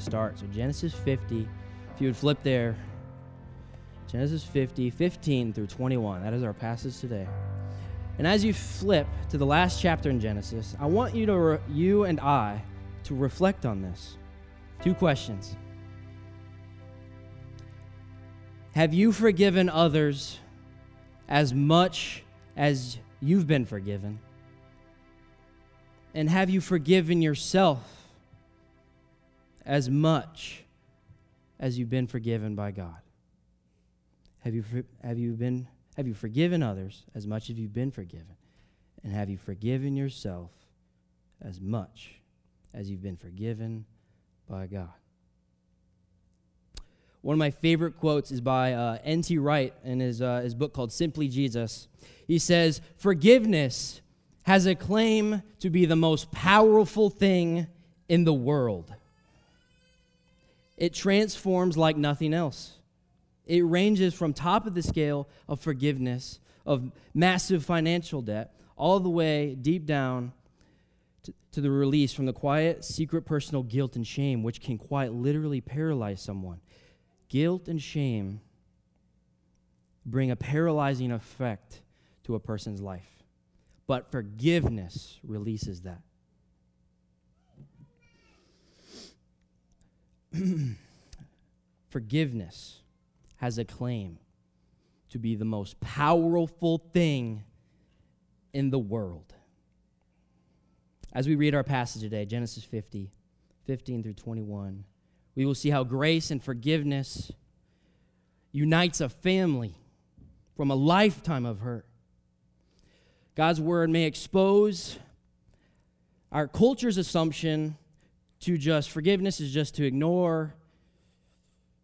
to start. So, Genesis 50, if you would flip there, Genesis 50, 15 through 21. That is our passage today. And as you flip to the last chapter in Genesis, I want you to re- you and I to reflect on this. Two questions. Have you forgiven others as much as you've been forgiven? And have you forgiven yourself as much as you've been forgiven by God? Have you, have you, been, have you forgiven others as much as you've been forgiven? And have you forgiven yourself as much as you've been forgiven by God? One of my favorite quotes is by uh, N.T. Wright in his, uh, his book called Simply Jesus. He says, Forgiveness has a claim to be the most powerful thing in the world. It transforms like nothing else. It ranges from top of the scale of forgiveness, of massive financial debt, all the way deep down to, to the release from the quiet, secret personal guilt and shame, which can quite literally paralyze someone. Guilt and shame bring a paralyzing effect to a person's life, but forgiveness releases that. forgiveness has a claim to be the most powerful thing in the world. As we read our passage today, Genesis 50, 15 through 21, we will see how grace and forgiveness unites a family from a lifetime of hurt. God's word may expose our culture's assumption to just forgiveness is just to ignore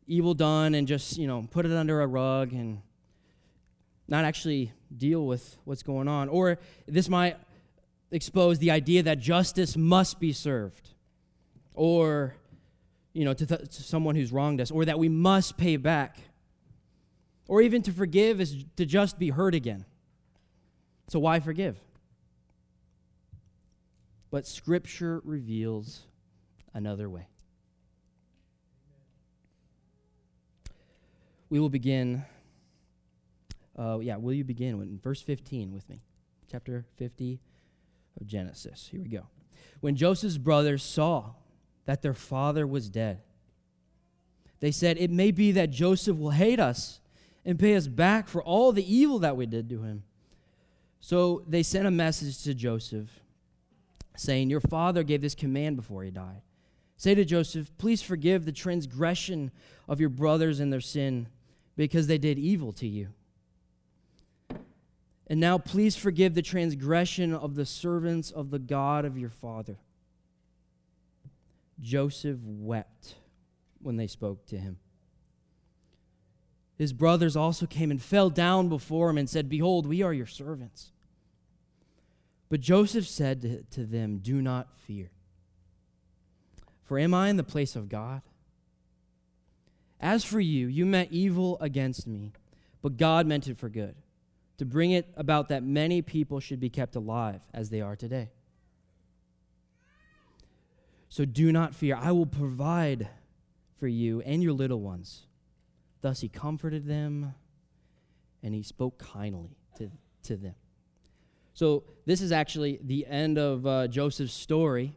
evil done and just, you know, put it under a rug and not actually deal with what's going on. Or this might expose the idea that justice must be served. Or, you know, to, th- to someone who's wronged us. Or that we must pay back. Or even to forgive is to just be hurt again. So why forgive? But Scripture reveals another way. we will begin. Uh, yeah, will you begin in verse 15 with me? Chapter 50 of Genesis. Here we go. When Joseph's brothers saw that their father was dead, they said, It may be that Joseph will hate us and pay us back for all the evil that we did to him. So they sent a message to Joseph saying, Your father gave this command before he died. Say to Joseph, Please forgive the transgression of your brothers and their sin because they did evil to you. And now please forgive the transgression of the servants of the God of your father. Joseph wept when they spoke to him. His brothers also came and fell down before him and said, Behold, we are your servants. But Joseph said to, them, Do not fear. For am I in the place of God? As for you, you meant evil against me, but God meant it for good, to bring it about that many people should be kept alive as they are today. So do not fear. I will provide for you and your little ones. Thus he comforted them and he spoke kindly to, to them. So this is actually the end of uh, Joseph's story.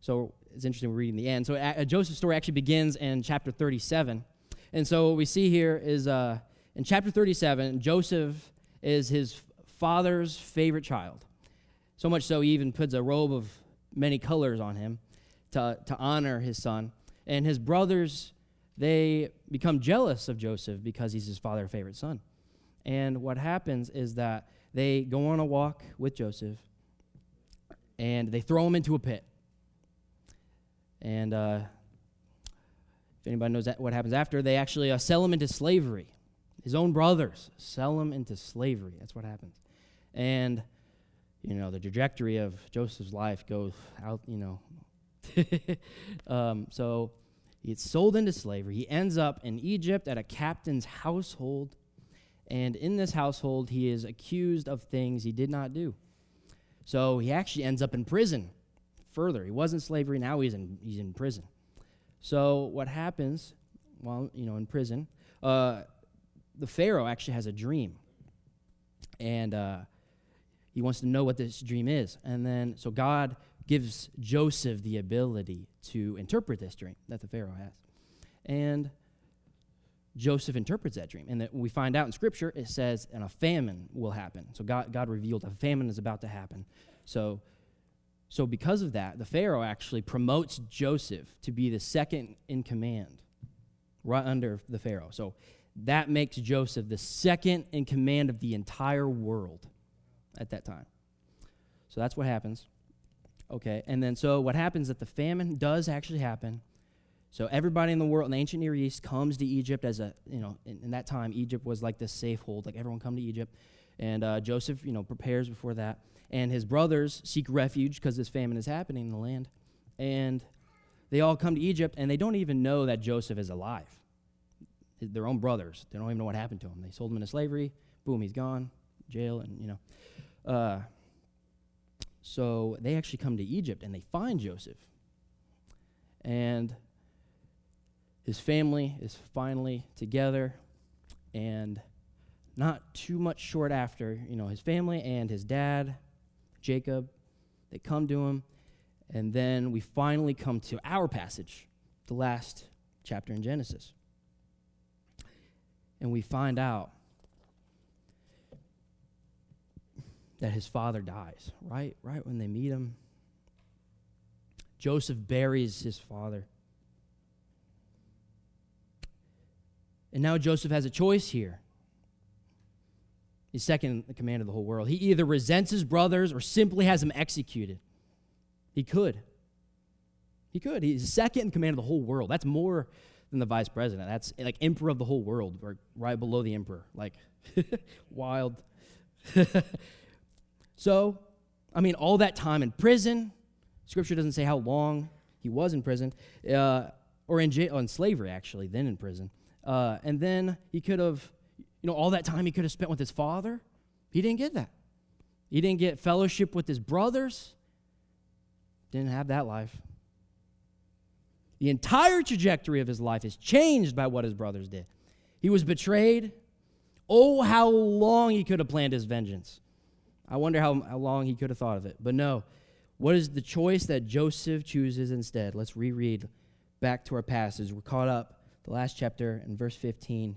So it's interesting we're reading the end. So uh, Joseph's story actually begins in chapter 37. And so what we see here is uh, in chapter 37, Joseph is his father's favorite child. So much so he even puts a robe of many colors on him to, to honor his son. And his brothers, they become jealous of Joseph because he's his father's favorite son. And what happens is that they go on a walk with Joseph and they throw him into a pit. And uh, if anybody knows what happens after, they actually uh, sell him into slavery. His own brothers sell him into slavery. That's what happens. And, you know, the trajectory of Joseph's life goes out, you know. um, so he's sold into slavery. He ends up in Egypt at a captain's household. And in this household, he is accused of things he did not do. So he actually ends up in prison further. He was in slavery, now he's in, he's in prison. So what happens while you know in prison? Uh, the Pharaoh actually has a dream, and uh, he wants to know what this dream is. And then so God gives Joseph the ability to interpret this dream that the Pharaoh has, and Joseph interprets that dream. And that we find out in Scripture, it says, and a famine will happen. So God, God revealed a famine is about to happen. So, so because of that, the Pharaoh actually promotes Joseph to be the second in command, right under the Pharaoh. So that makes Joseph the second in command of the entire world at that time. So that's what happens. Okay, and then so what happens that the famine does actually happen so everybody in the world, in the ancient Near East, comes to Egypt as a, you know, in, in that time, Egypt was like this safe hold. Like everyone come to Egypt. And uh, Joseph, you know, prepares before that. And his brothers seek refuge because this famine is happening in the land. And they all come to Egypt, and they don't even know that Joseph is alive. Their own brothers. They don't even know what happened to him. They sold him into slavery. Boom, he's gone. Jail, and, you know. Uh, so they actually come to Egypt, and they find Joseph. And his family is finally together, and not too much short after, you know, his family and his dad, Jacob, they come to him, and then we finally come to our passage, the last chapter in Genesis. And we find out that his father dies, right? Right when they meet him. Joseph buries his father. And now Joseph has a choice here. He's second in command of the whole world. He either resents his brothers or simply has them executed. He could. He could. He's second in command of the whole world. That's more than the vice president. That's like emperor of the whole world, or right below the emperor. Like, wild. so, I mean, all that time in prison, scripture doesn't say how long he was in prison, uh, or in, jail, oh, in slavery, actually, then in prison. Uh, and then he could have, you know, all that time he could have spent with his father. He didn't get that. He didn't get fellowship with his brothers. Didn't have that life. The entire trajectory of his life is changed by what his brothers did. He was betrayed. Oh, how long he could have planned his vengeance. I wonder how, how long he could have thought of it. But no, what is the choice that Joseph chooses instead? Let's reread back to our passage. We're caught up the last chapter in verse 15,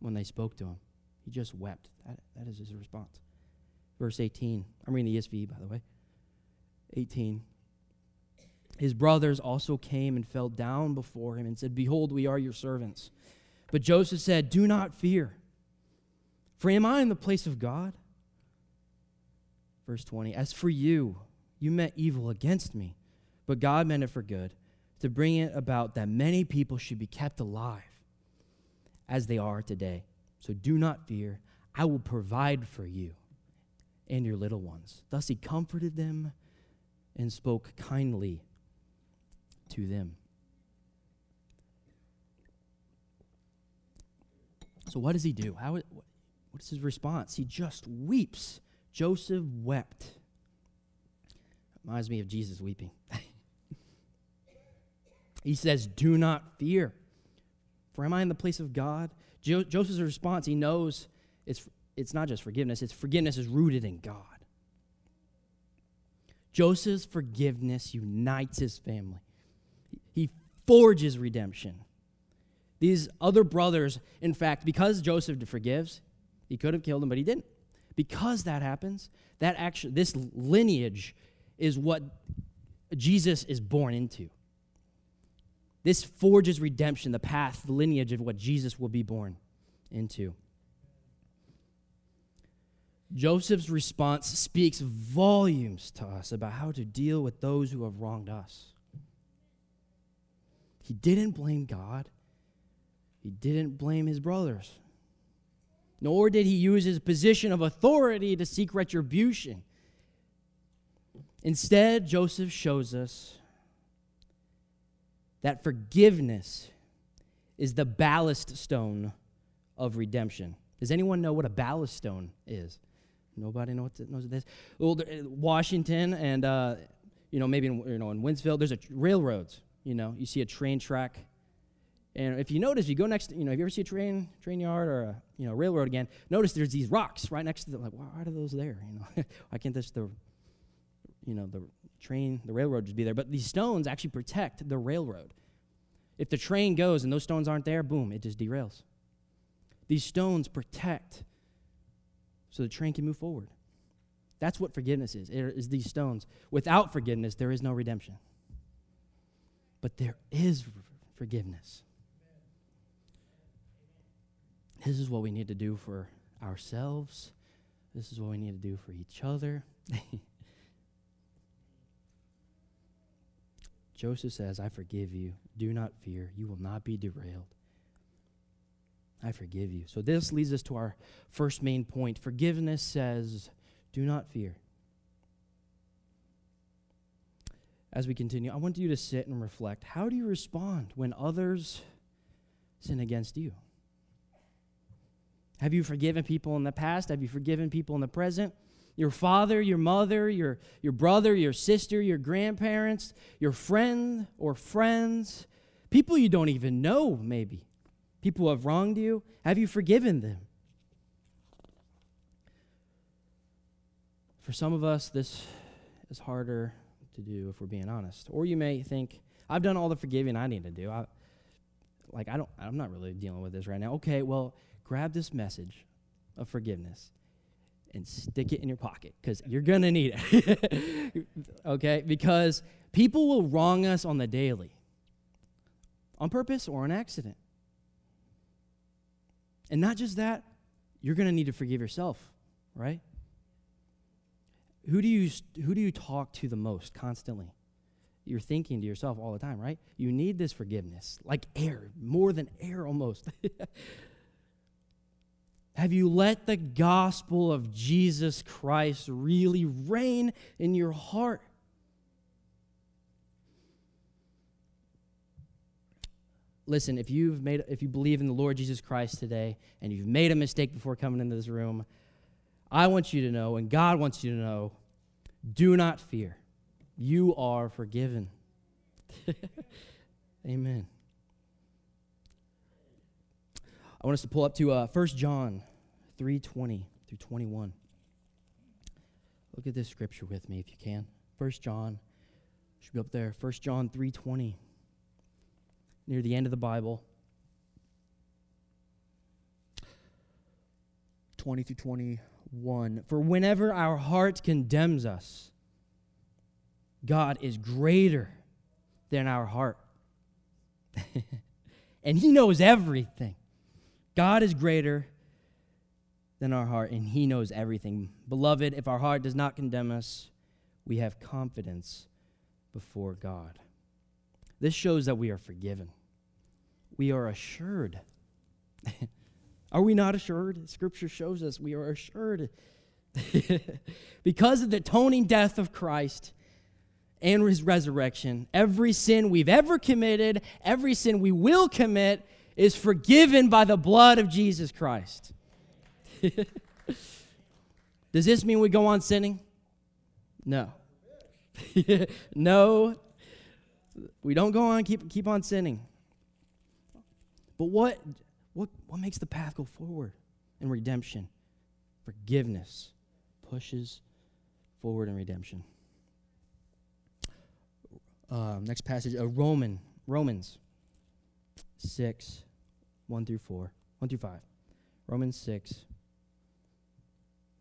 when they spoke to him. He just wept. That, that is his response. Verse 18. I'm reading the ESV, by the way. 18. His brothers also came and fell down before him and said, Behold, we are your servants. But Joseph said, Do not fear, for am I in the place of God? Verse 20. As for you, you meant evil against me, but God meant it for good, to bring it about that many people should be kept alive as they are today. So do not fear. I will provide for you and your little ones. Thus he comforted them and spoke kindly to them. So, what does he do? How, what is his response? He just weeps. Joseph wept. Reminds me of Jesus weeping. he says, Do not fear. For am I in the place of God? Jo- Joseph's response, he knows it's, it's not just forgiveness, it's forgiveness is rooted in God. Joseph's forgiveness unites his family. He forges redemption. These other brothers, in fact, because Joseph forgives, he could have killed him, but he didn't. Because that happens, that actually this lineage is what Jesus is born into. This forges redemption, the path, the lineage of what Jesus will be born into. Joseph's response speaks volumes to us about how to deal with those who have wronged us. He didn't blame God, he didn't blame his brothers. Nor did he use his position of authority to seek retribution. Instead, Joseph shows us that forgiveness is the ballast stone of redemption. Does anyone know what a ballast stone is? Nobody to, knows what this. Well, Washington and uh, you know maybe in, you know in Wentzville, there's a railroads. You know, you see a train track, and if you notice, you go next. You know, if you ever see a train train yard or a you know railroad again, notice there's these rocks right next to the like. Why are those there? You know, why can't this the you know the train the railroad just be there? But these stones actually protect the railroad. If the train goes and those stones aren't there, boom, it just derails. These stones protect so the train can move forward. That's what forgiveness is. It is these stones. Without forgiveness, there is no redemption. But there is forgiveness. This is what we need to do for ourselves. This is what we need to do for each other. Joseph says, I forgive you. Do not fear. You will not be derailed. I forgive you. So this leads us to our first main point. Forgiveness says, do not fear. As we continue, I want you to sit and reflect. How do you respond when others sin against you? Have you forgiven people in the past? Have you forgiven people in the present? Your father, your mother, your, your brother, your sister, your grandparents, your friend or friends, people you don't even know, maybe. People who have wronged you, have you forgiven them? For some of us, this is harder to do if we're being honest. Or you may think, I've done all the forgiving I need to do. I, like I don't I'm not really dealing with this right now. Okay, well, grab this message of forgiveness and stick it in your pocket cuz you're going to need it. okay? Because people will wrong us on the daily. On purpose or on accident. And not just that, you're going to need to forgive yourself, right? Who do you who do you talk to the most constantly? You're thinking to yourself all the time, right? You need this forgiveness, like air, more than air almost. Have you let the gospel of Jesus Christ really reign in your heart? listen, if you've made if you believe in the Lord Jesus Christ today and you've made a mistake before coming into this room, I want you to know and God wants you to know, do not fear. You are forgiven. Amen. I want us to pull up to uh, 1 John 3:20 through 21. Look at this scripture with me if you can. 1 John should be up there. 1 John 3:20 near the end of the Bible. 20 through 21. For whenever our heart condemns us, God is greater than our heart. and He knows everything. God is greater than our heart, and He knows everything. Beloved, if our heart does not condemn us, we have confidence before God. This shows that we are forgiven we are assured. are we not assured? Scripture shows us we are assured. because of the atoning death of Christ and his resurrection, every sin we've ever committed, every sin we will commit, is forgiven by the blood of Jesus Christ. Does this mean we go on sinning? No. no. We don't go on keep keep on sinning. But what, what, what makes the path go forward in redemption? Forgiveness pushes forward in redemption. Uh, next passage, uh, Roman, Romans 6, 1 through 4, 1 through 5. Romans 6,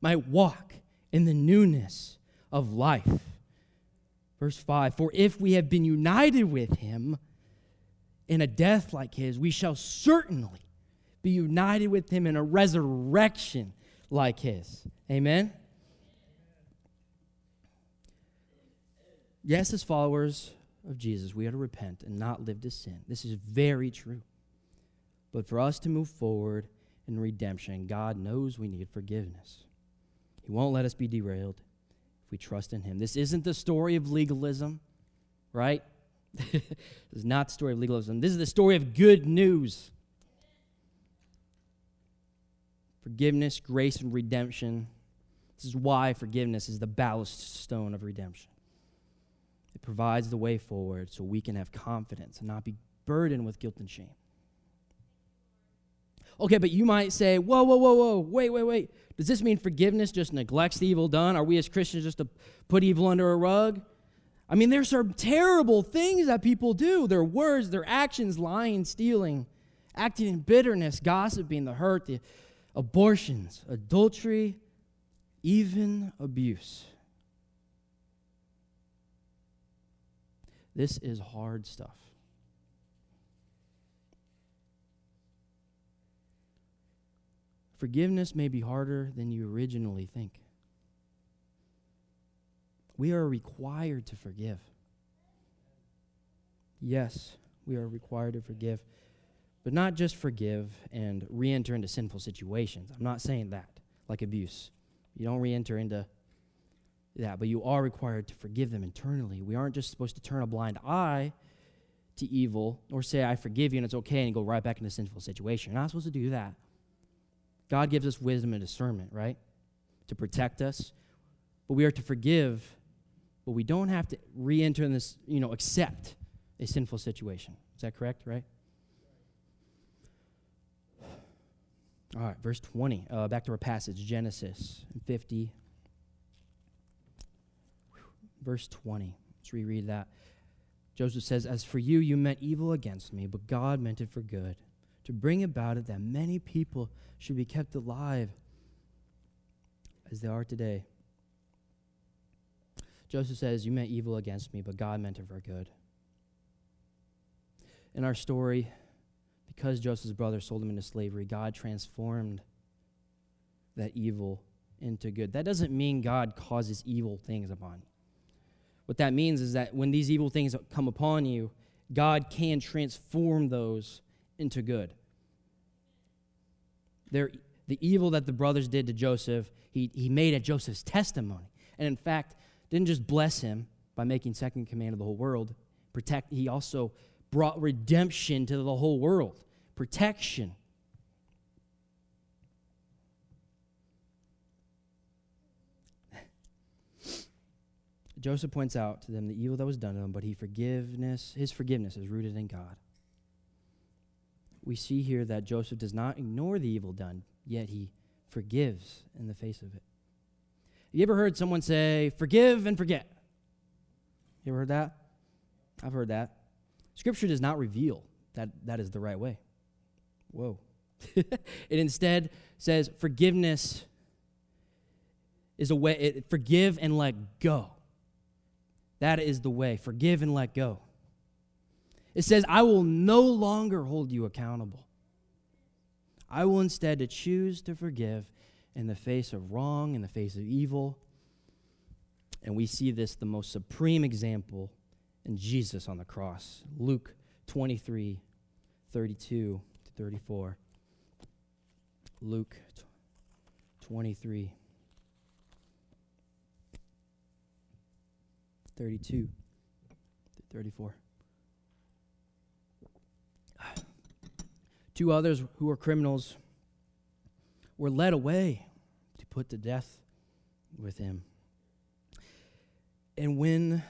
might walk in the newness of life. Verse 5 For if we have been united with him in a death like his, we shall certainly be united with him in a resurrection like his. Amen? Yes, as followers of Jesus, we are to repent and not live to sin. This is very true. But for us to move forward in redemption, God knows we need forgiveness. He won't let us be derailed if we trust in Him. This isn't the story of legalism, right? this is not the story of legalism. This is the story of good news. Forgiveness, grace, and redemption. This is why forgiveness is the ballast stone of redemption. It provides the way forward so we can have confidence and not be burdened with guilt and shame. Okay, but you might say, whoa, whoa, whoa, whoa, wait, wait, wait. Does this mean forgiveness just neglects the evil done? Are we as Christians just to put evil under a rug? I mean, there's some terrible things that people do their words, their actions, lying, stealing, acting in bitterness, gossiping, the hurt, the abortions, adultery, even abuse. This is hard stuff. Forgiveness may be harder than you originally think. We are required to forgive. Yes, we are required to forgive, but not just forgive and re enter into sinful situations. I'm not saying that, like abuse. You don't re enter into that, but you are required to forgive them internally. We aren't just supposed to turn a blind eye to evil or say, I forgive you and it's okay, and go right back into sinful situation. You're not supposed to do that. God gives us wisdom and discernment, right? To protect us. But we are to forgive, but we don't have to re enter in this, you know, accept a sinful situation. Is that correct, right? All right, verse 20. Uh, back to our passage, Genesis 50. Verse 20. Let's reread that. Joseph says, As for you, you meant evil against me, but God meant it for good to bring about it that many people should be kept alive as they are today. Joseph says, You meant evil against me, but God meant it for good. In our story, because Joseph's brother sold him into slavery, God transformed that evil into good. That doesn't mean God causes evil things upon you. What that means is that when these evil things come upon you, God can transform those into good. The evil that the brothers did to Joseph, he, he made at Joseph's testimony. And in fact, didn't just bless him by making second command of the whole world, protect, he also brought redemption to the whole world, protection. Joseph points out to them the evil that was done to him, but he forgiveness, his forgiveness is rooted in God we see here that Joseph does not ignore the evil done, yet he forgives in the face of it. You ever heard someone say, forgive and forget? You ever heard that? I've heard that. Scripture does not reveal that that is the right way. Whoa. it instead says forgiveness is a way, it, forgive and let go. That is the way. Forgive and let go. It says, I will no longer hold you accountable. I will instead to choose to forgive in the face of wrong, in the face of evil. And we see this the most supreme example in Jesus on the cross. Luke 23, 32 to 34. Luke 23, 32 to 34. Two others who were criminals were led away to put to death with him. And when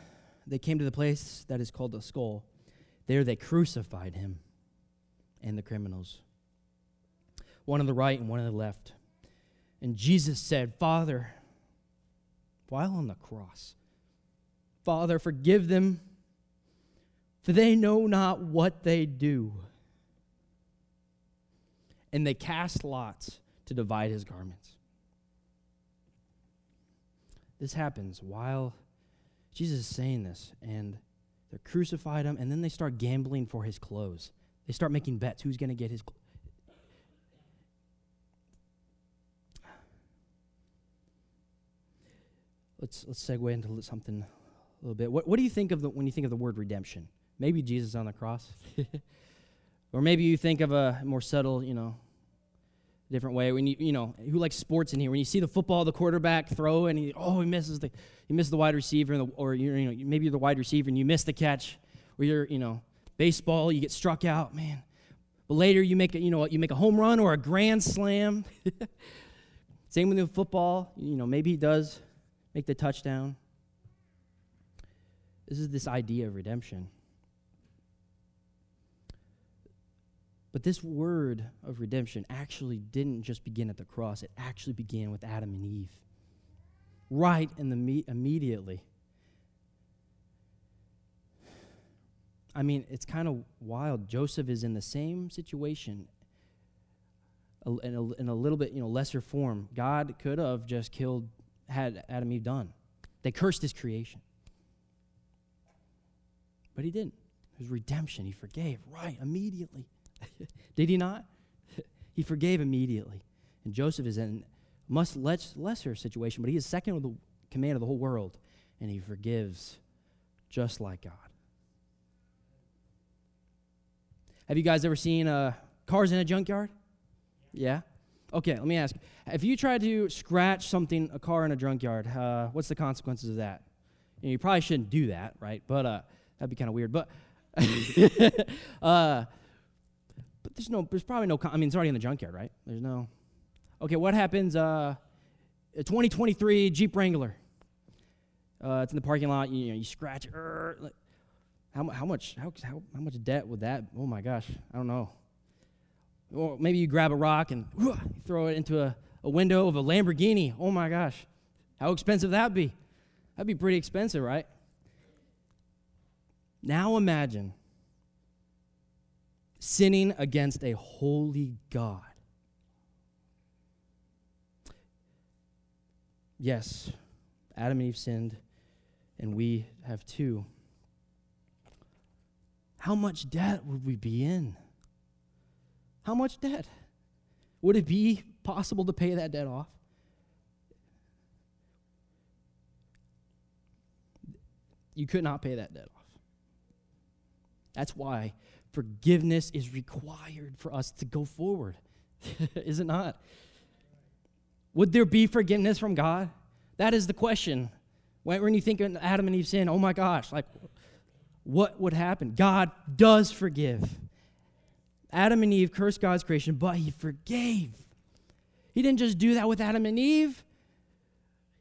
they came to the place that is called the skull, there they crucified him and the criminals, one on the right and one on the left. And Jesus said, Father, while on the cross, Father, forgive them, for they know not what they do. And they cast lots to divide his garments. This happens while Jesus is saying this, and they're crucified him, and then they start gambling for his clothes. They start making bets who's going to get his clothes. Let's, let's segue into something a little bit. What, what do you think of the, when you think of the word redemption? Maybe Jesus on the cross. or maybe you think of a more subtle, you know, different way. When you, you know, who likes sports in here? When you see the football, the quarterback throw, and he, oh, he misses the, he misses the wide receiver, the, or you know, maybe you're the wide receiver and you miss the catch, or you're, you know, baseball, you get struck out, man. But later you make a, you know, you make a home run or a grand slam. Same with the football, you know, maybe he does make the touchdown. This is this idea of redemption. But this word of redemption actually didn't just begin at the cross, it actually began with Adam and Eve. Right in the me- immediately. I mean, it's kind of wild. Joseph is in the same situation in a, in a little bit, you know, lesser form. God could have just killed, had Adam and Eve done. They cursed his creation. But he didn't. It was redemption. He forgave right immediately. Did he not? he forgave immediately. And Joseph is in a much less, lesser situation, but he is second in the command of the whole world, and he forgives just like God. Have you guys ever seen uh, cars in a junkyard? Yeah? Okay, let me ask. If you try to scratch something, a car in a junkyard, uh, what's the consequences of that? You, know, you, probably shouldn't do that, right? But uh, that'd be kind of weird. But uh, but there's no, there's probably no, I mean, it's already in the junkyard, right? There's no. Okay, what happens? Uh, 2023 Jeep Wrangler. Uh, it's in the parking lot. You, you know, you scratch. Er, how, how much? How, how, how much debt would that? Oh my gosh, I don't know. Or maybe you grab a rock and uh, throw it into a, a window of a Lamborghini. Oh my gosh, how expensive that would be? That'd be pretty expensive, right? Now imagine sinning against a holy God. Yes, Adam and Eve sinned, and we have too. How much debt would we be in? How much debt? Would it be possible to pay that debt off? You could not pay that debt off. That's why forgiveness is required for us to go forward. is it not? Would there be forgiveness from God? That is the question. When, you think of Adam and Eve sin, oh my gosh, like what would happen? God does forgive. Adam and Eve cursed God's creation, but he forgave. He didn't just do that with Adam and Eve.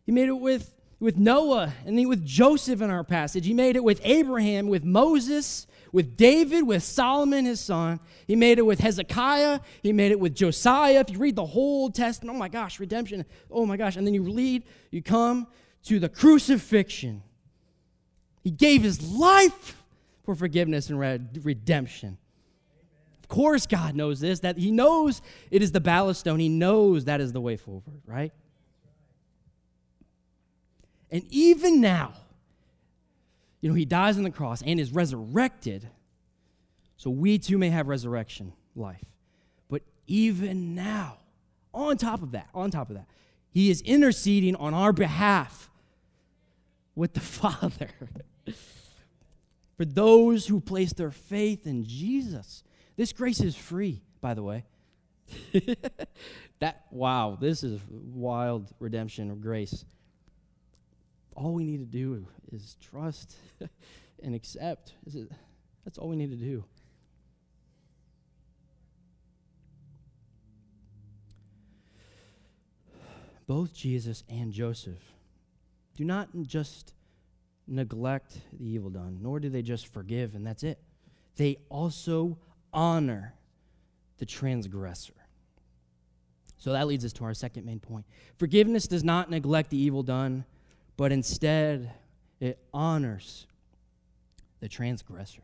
He made it with, with Noah and then with Joseph in our passage. He made it with Abraham, with Moses, with David, with Solomon, his son. He made it with Hezekiah. He made it with Josiah. If you read the whole Testament, oh my gosh, redemption. Oh my gosh. And then you read, you come to the crucifixion. He gave his life for forgiveness and redemption. Of course, God knows this, that He knows it is the ballast stone. He knows that is the way forward, right? And even now, you know, he dies on the cross and is resurrected so we too may have resurrection life. But even now, on top of that, on top of that, he is interceding on our behalf with the Father for those who place their faith in Jesus. This grace is free, by the way. that wow, this is wild redemption of grace all we need to do is trust and accept. That's all we need to do. Both Jesus and Joseph do not just neglect the evil done, nor do they just forgive and that's it. They also honor the transgressor. So that leads us to our second main point. Forgiveness does not neglect the evil done but instead it honors the transgressor.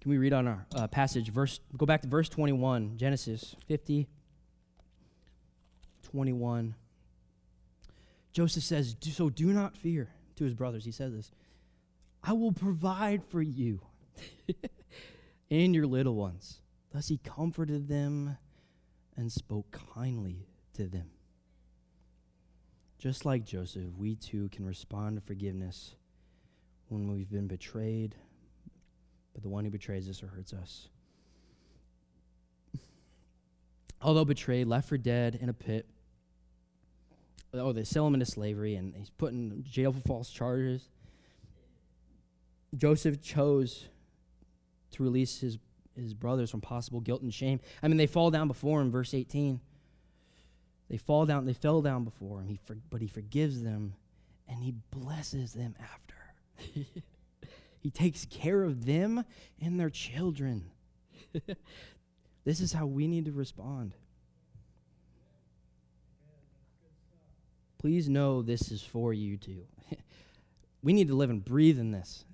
Can we read on our uh, passage? Verse, go back to verse 21, Genesis 50, 21. Joseph says, So do not fear to his brothers. He says this I will provide for you and your little ones. Thus he comforted them and spoke kindly to them. Just like Joseph, we too can respond to forgiveness when we've been betrayed but the one who betrays us or hurts us. Although betrayed, left for dead in a pit, oh, they sell him into slavery and he's put in jail for false charges. Joseph chose to release his, his brothers from possible guilt and shame. I mean, they fall down before him, verse 18. They fall down, they fell down before him, he for, but he forgives them and he blesses them after. He takes care of them and their children. this is how we need to respond. Please know this is for you too. we need to live and breathe in this.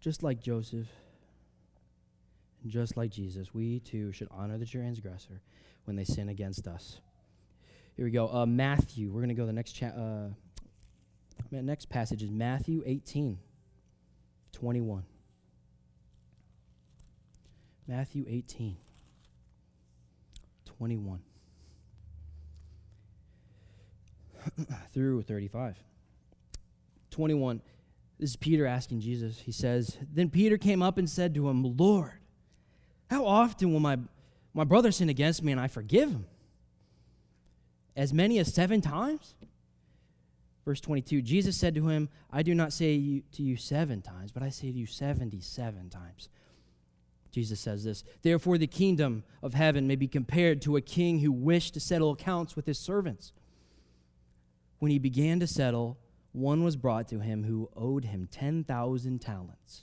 just like Joseph just like Jesus, we too should honor the transgressor when they sin against us. Here we go. Uh, Matthew. We're going to go to the next cha- uh, next passage is Matthew 18, 21. Matthew 18, 21 through 35. 21. This is Peter asking Jesus. He says, Then Peter came up and said to him, Lord, how often will my, my brother sin against me and I forgive him? as many as seven times? Verse 22 Jesus said to him, I do not say to you seven times, but I say to you 77 times. Jesus says this Therefore, the kingdom of heaven may be compared to a king who wished to settle accounts with his servants. When he began to settle, one was brought to him who owed him 10,000 talents.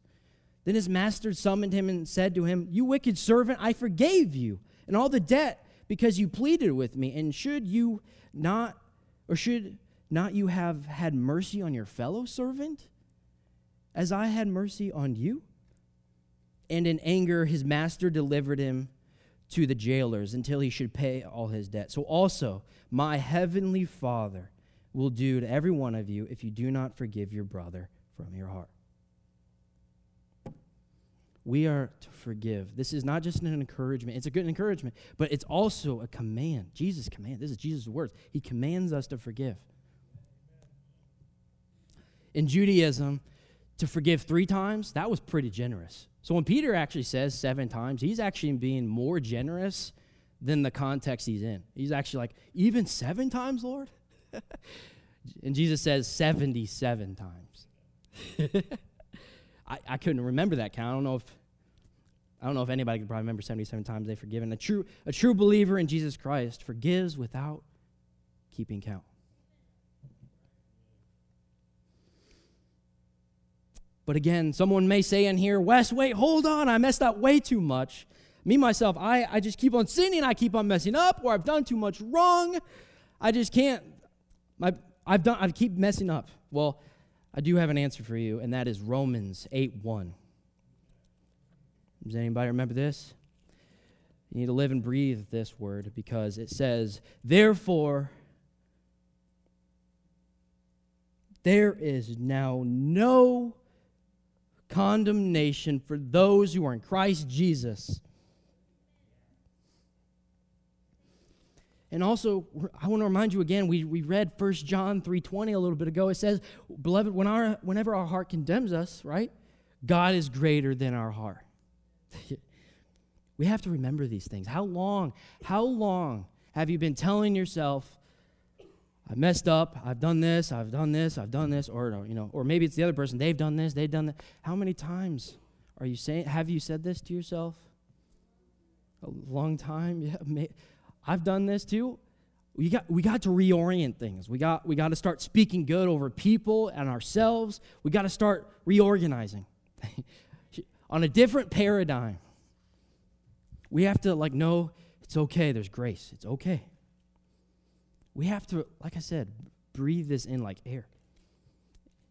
Then his master summoned him and said to him, You wicked servant, I forgave you and all the debt because you pleaded with me. And should you not, or should not you have had mercy on your fellow servant as I had mercy on you? And in anger, his master delivered him to the jailers until he should pay all his debt. So also, my heavenly Father will do to every one of you if you do not forgive your brother from your heart we are to forgive. This is not just an encouragement. It's a good encouragement, but it's also a command. Jesus command. This is Jesus' words. He commands us to forgive. In Judaism, to forgive three times, that was pretty generous. So when Peter actually says seven times, he's actually being more generous than the context he's in. He's actually like, even seven times, Lord? and Jesus says 77 times. I, I couldn't remember that count. I don't know if I don't know if anybody could probably remember 77 times they've forgiven. A true, a true believer in Jesus Christ forgives without keeping count. But again, someone may say in here, Wes, wait, hold on, I messed up way too much. Me, myself, I, I just keep on sinning, I keep on messing up, or I've done too much wrong. I just can't, my, I've done, I keep messing up. Well, I do have an answer for you, and that is Romans 8 1. Does anybody remember this? You need to live and breathe this word because it says, Therefore, there is now no condemnation for those who are in Christ Jesus. And also, I want to remind you again, we, we read 1 John 3.20 a little bit ago. It says, Beloved, when our, whenever our heart condemns us, right, God is greater than our heart. we have to remember these things. How long, how long have you been telling yourself, I messed up, I've done this, I've done this, I've done this, or you know, or maybe it's the other person, they've done this, they've done that. How many times are you saying have you said this to yourself? A long time? Yeah, I've done this too. We got, we got to reorient things. We got, we got to start speaking good over people and ourselves. We got to start reorganizing on a different paradigm. We have to, like, know it's okay. There's grace. It's okay. We have to, like I said, breathe this in like air.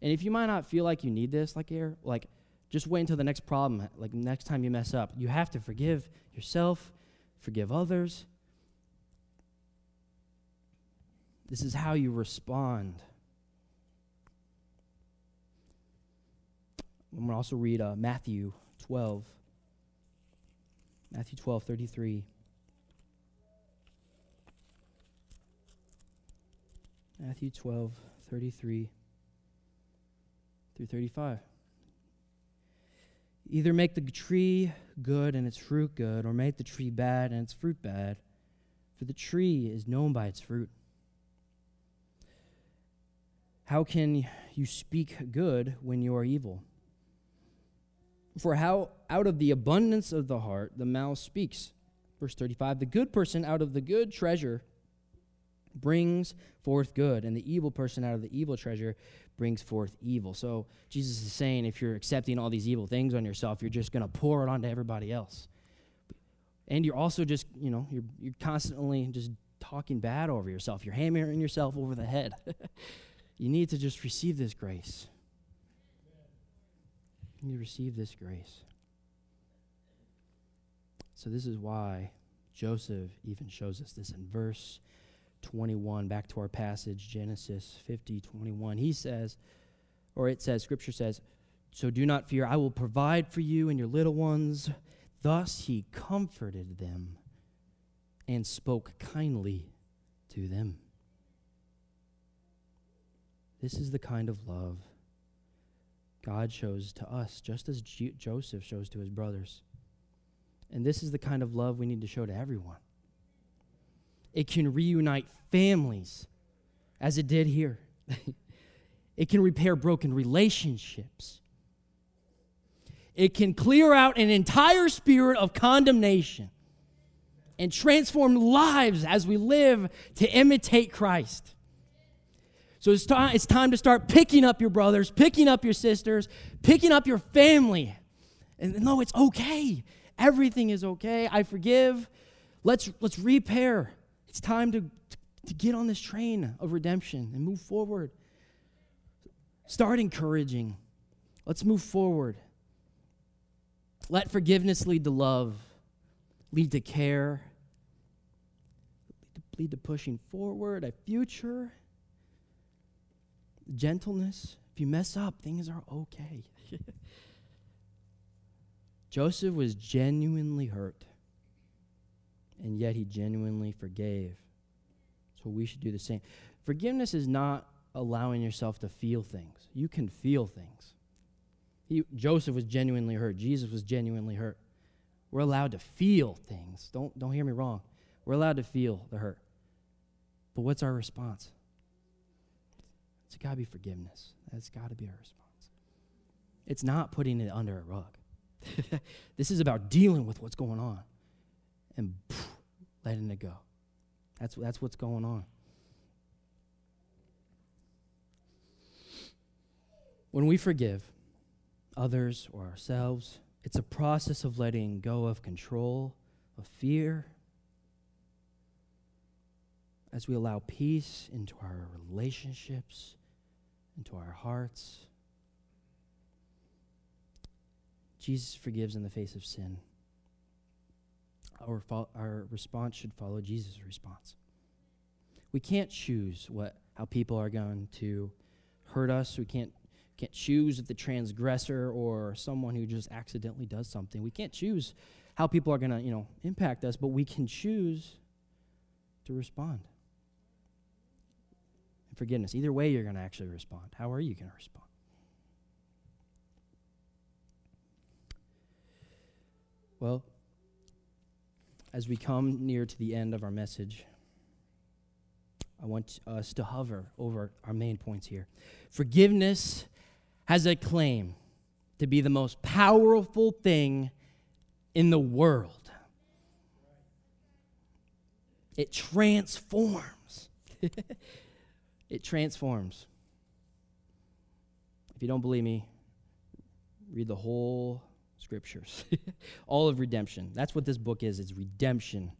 And if you might not feel like you need this like air, like, just wait until the next problem, like next time you mess up. You have to forgive yourself, forgive others, This is how you respond. I'm going to also read uh, Matthew 12. Matthew 12, 33. Matthew 12, 33 through 35. Either make the tree good and its fruit good, or make the tree bad and its fruit bad, for the tree is known by its fruit. How can you speak good when you are evil? For how out of the abundance of the heart the mouth speaks. Verse 35 The good person out of the good treasure brings forth good, and the evil person out of the evil treasure brings forth evil. So Jesus is saying if you're accepting all these evil things on yourself, you're just going to pour it onto everybody else. And you're also just, you know, you're, you're constantly just talking bad over yourself. You're hammering yourself over the head. You need to just receive this grace. You need to receive this grace. So, this is why Joseph even shows us this in verse 21, back to our passage, Genesis 50, 21. He says, or it says, Scripture says, So do not fear, I will provide for you and your little ones. Thus he comforted them and spoke kindly to them. This is the kind of love God shows to us, just as G- Joseph shows to his brothers. And this is the kind of love we need to show to everyone. It can reunite families, as it did here. it can repair broken relationships. It can clear out an entire spirit of condemnation and transform lives as we live to imitate Christ. So it's, time, it's time to start picking up your brothers, picking up your sisters, picking up your family. And no, it's okay. Everything is okay. I forgive. Let's, let's repair. It's time to, to get on this train of redemption and move forward. Start encouraging. Let's move forward. Let forgiveness lead to love, lead to care, lead to pushing forward, a future gentleness. If you mess up, things are okay. Joseph was genuinely hurt, and yet he genuinely forgave. So we should do the same. Forgiveness is not allowing yourself to feel things. You can feel things. He, Joseph was genuinely hurt. Jesus was genuinely hurt. We're allowed to feel things. Don't, don't hear me wrong. We're allowed to feel the hurt. But what's our response? It's got to be forgiveness. That's got to be our response. It's not putting it under a rug. this is about dealing with what's going on and letting it go. That's, that's what's going on. When we forgive others or ourselves, it's a process of letting go of control, of fear, as we allow peace into our relationships, into our hearts. Jesus forgives in the face of sin. Our, fo- our response should follow Jesus' response. We can't choose what, how people are going to hurt us. We can't can't choose if the transgressor or someone who just accidentally does something. We can't choose how people are going to, you know, impact us, but we can choose to respond. And forgiveness. Either way you're going to actually respond. How are you going to respond? Well, as we come near to the end of our message, I want us to hover over our main points here. Forgiveness has a claim to be the most powerful thing in the world. It transforms. it transforms. If you don't believe me, read the whole scriptures. All of redemption. That's what this book is. It's redemption,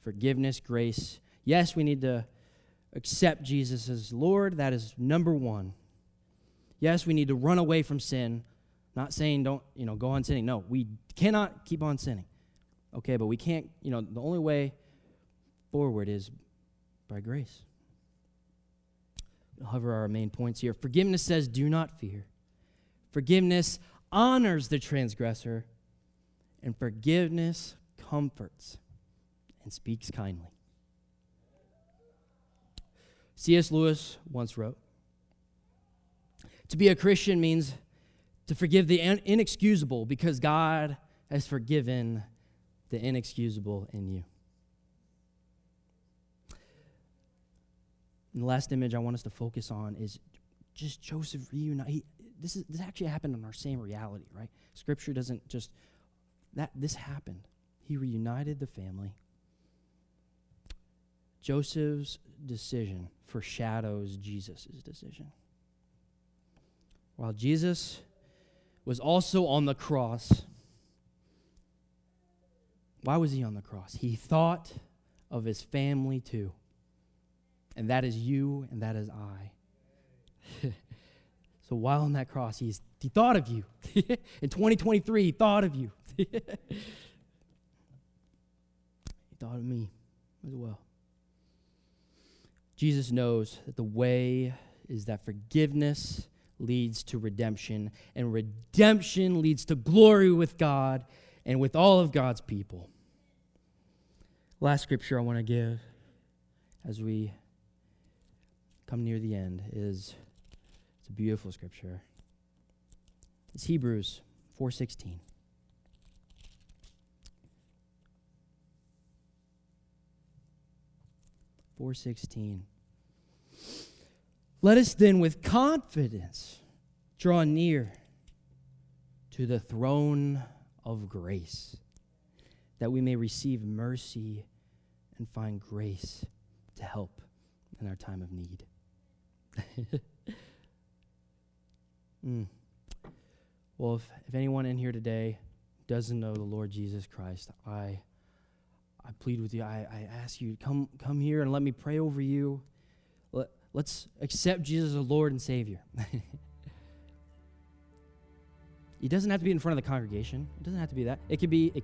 forgiveness, grace. Yes, we need to accept Jesus as Lord. That is number one. Yes, we need to run away from sin. Not saying don't, you know, go on sinning. No, we cannot keep on sinning. Okay, but we can't, you know, the only way forward is by grace. Hover our main points here. Forgiveness says, do not fear. Forgiveness honors the transgressor, and forgiveness comforts and speaks kindly. C.S. Lewis once wrote To be a Christian means to forgive the inexcusable because God has forgiven the inexcusable in you. And the last image I want us to focus on is just Joseph reunite this is this actually happened in our same reality, right? Scripture doesn't just that this happened. He reunited the family. Joseph's decision foreshadows Jesus' decision. While Jesus was also on the cross, why was he on the cross? He thought of his family too. And that is you and that is I. So while on that cross, he's, he thought of you. In 2023, he thought of you. he thought of me as well. Jesus knows that the way is that forgiveness leads to redemption, and redemption leads to glory with God and with all of God's people. Last scripture I want to give as we come near the end is it's a beautiful scripture. It's Hebrews 4:16. Four sixteen. Let us then with confidence draw near to the throne of grace, that we may receive mercy and find grace to help in our time of need. Mm. Well, if, if anyone in here today doesn't know the Lord Jesus Christ, I I plead with you. I, I ask you, come come here and let me pray over you. Let, let's accept Jesus as Lord and Savior. it doesn't have to be in front of the congregation. It doesn't have to be that. It could be it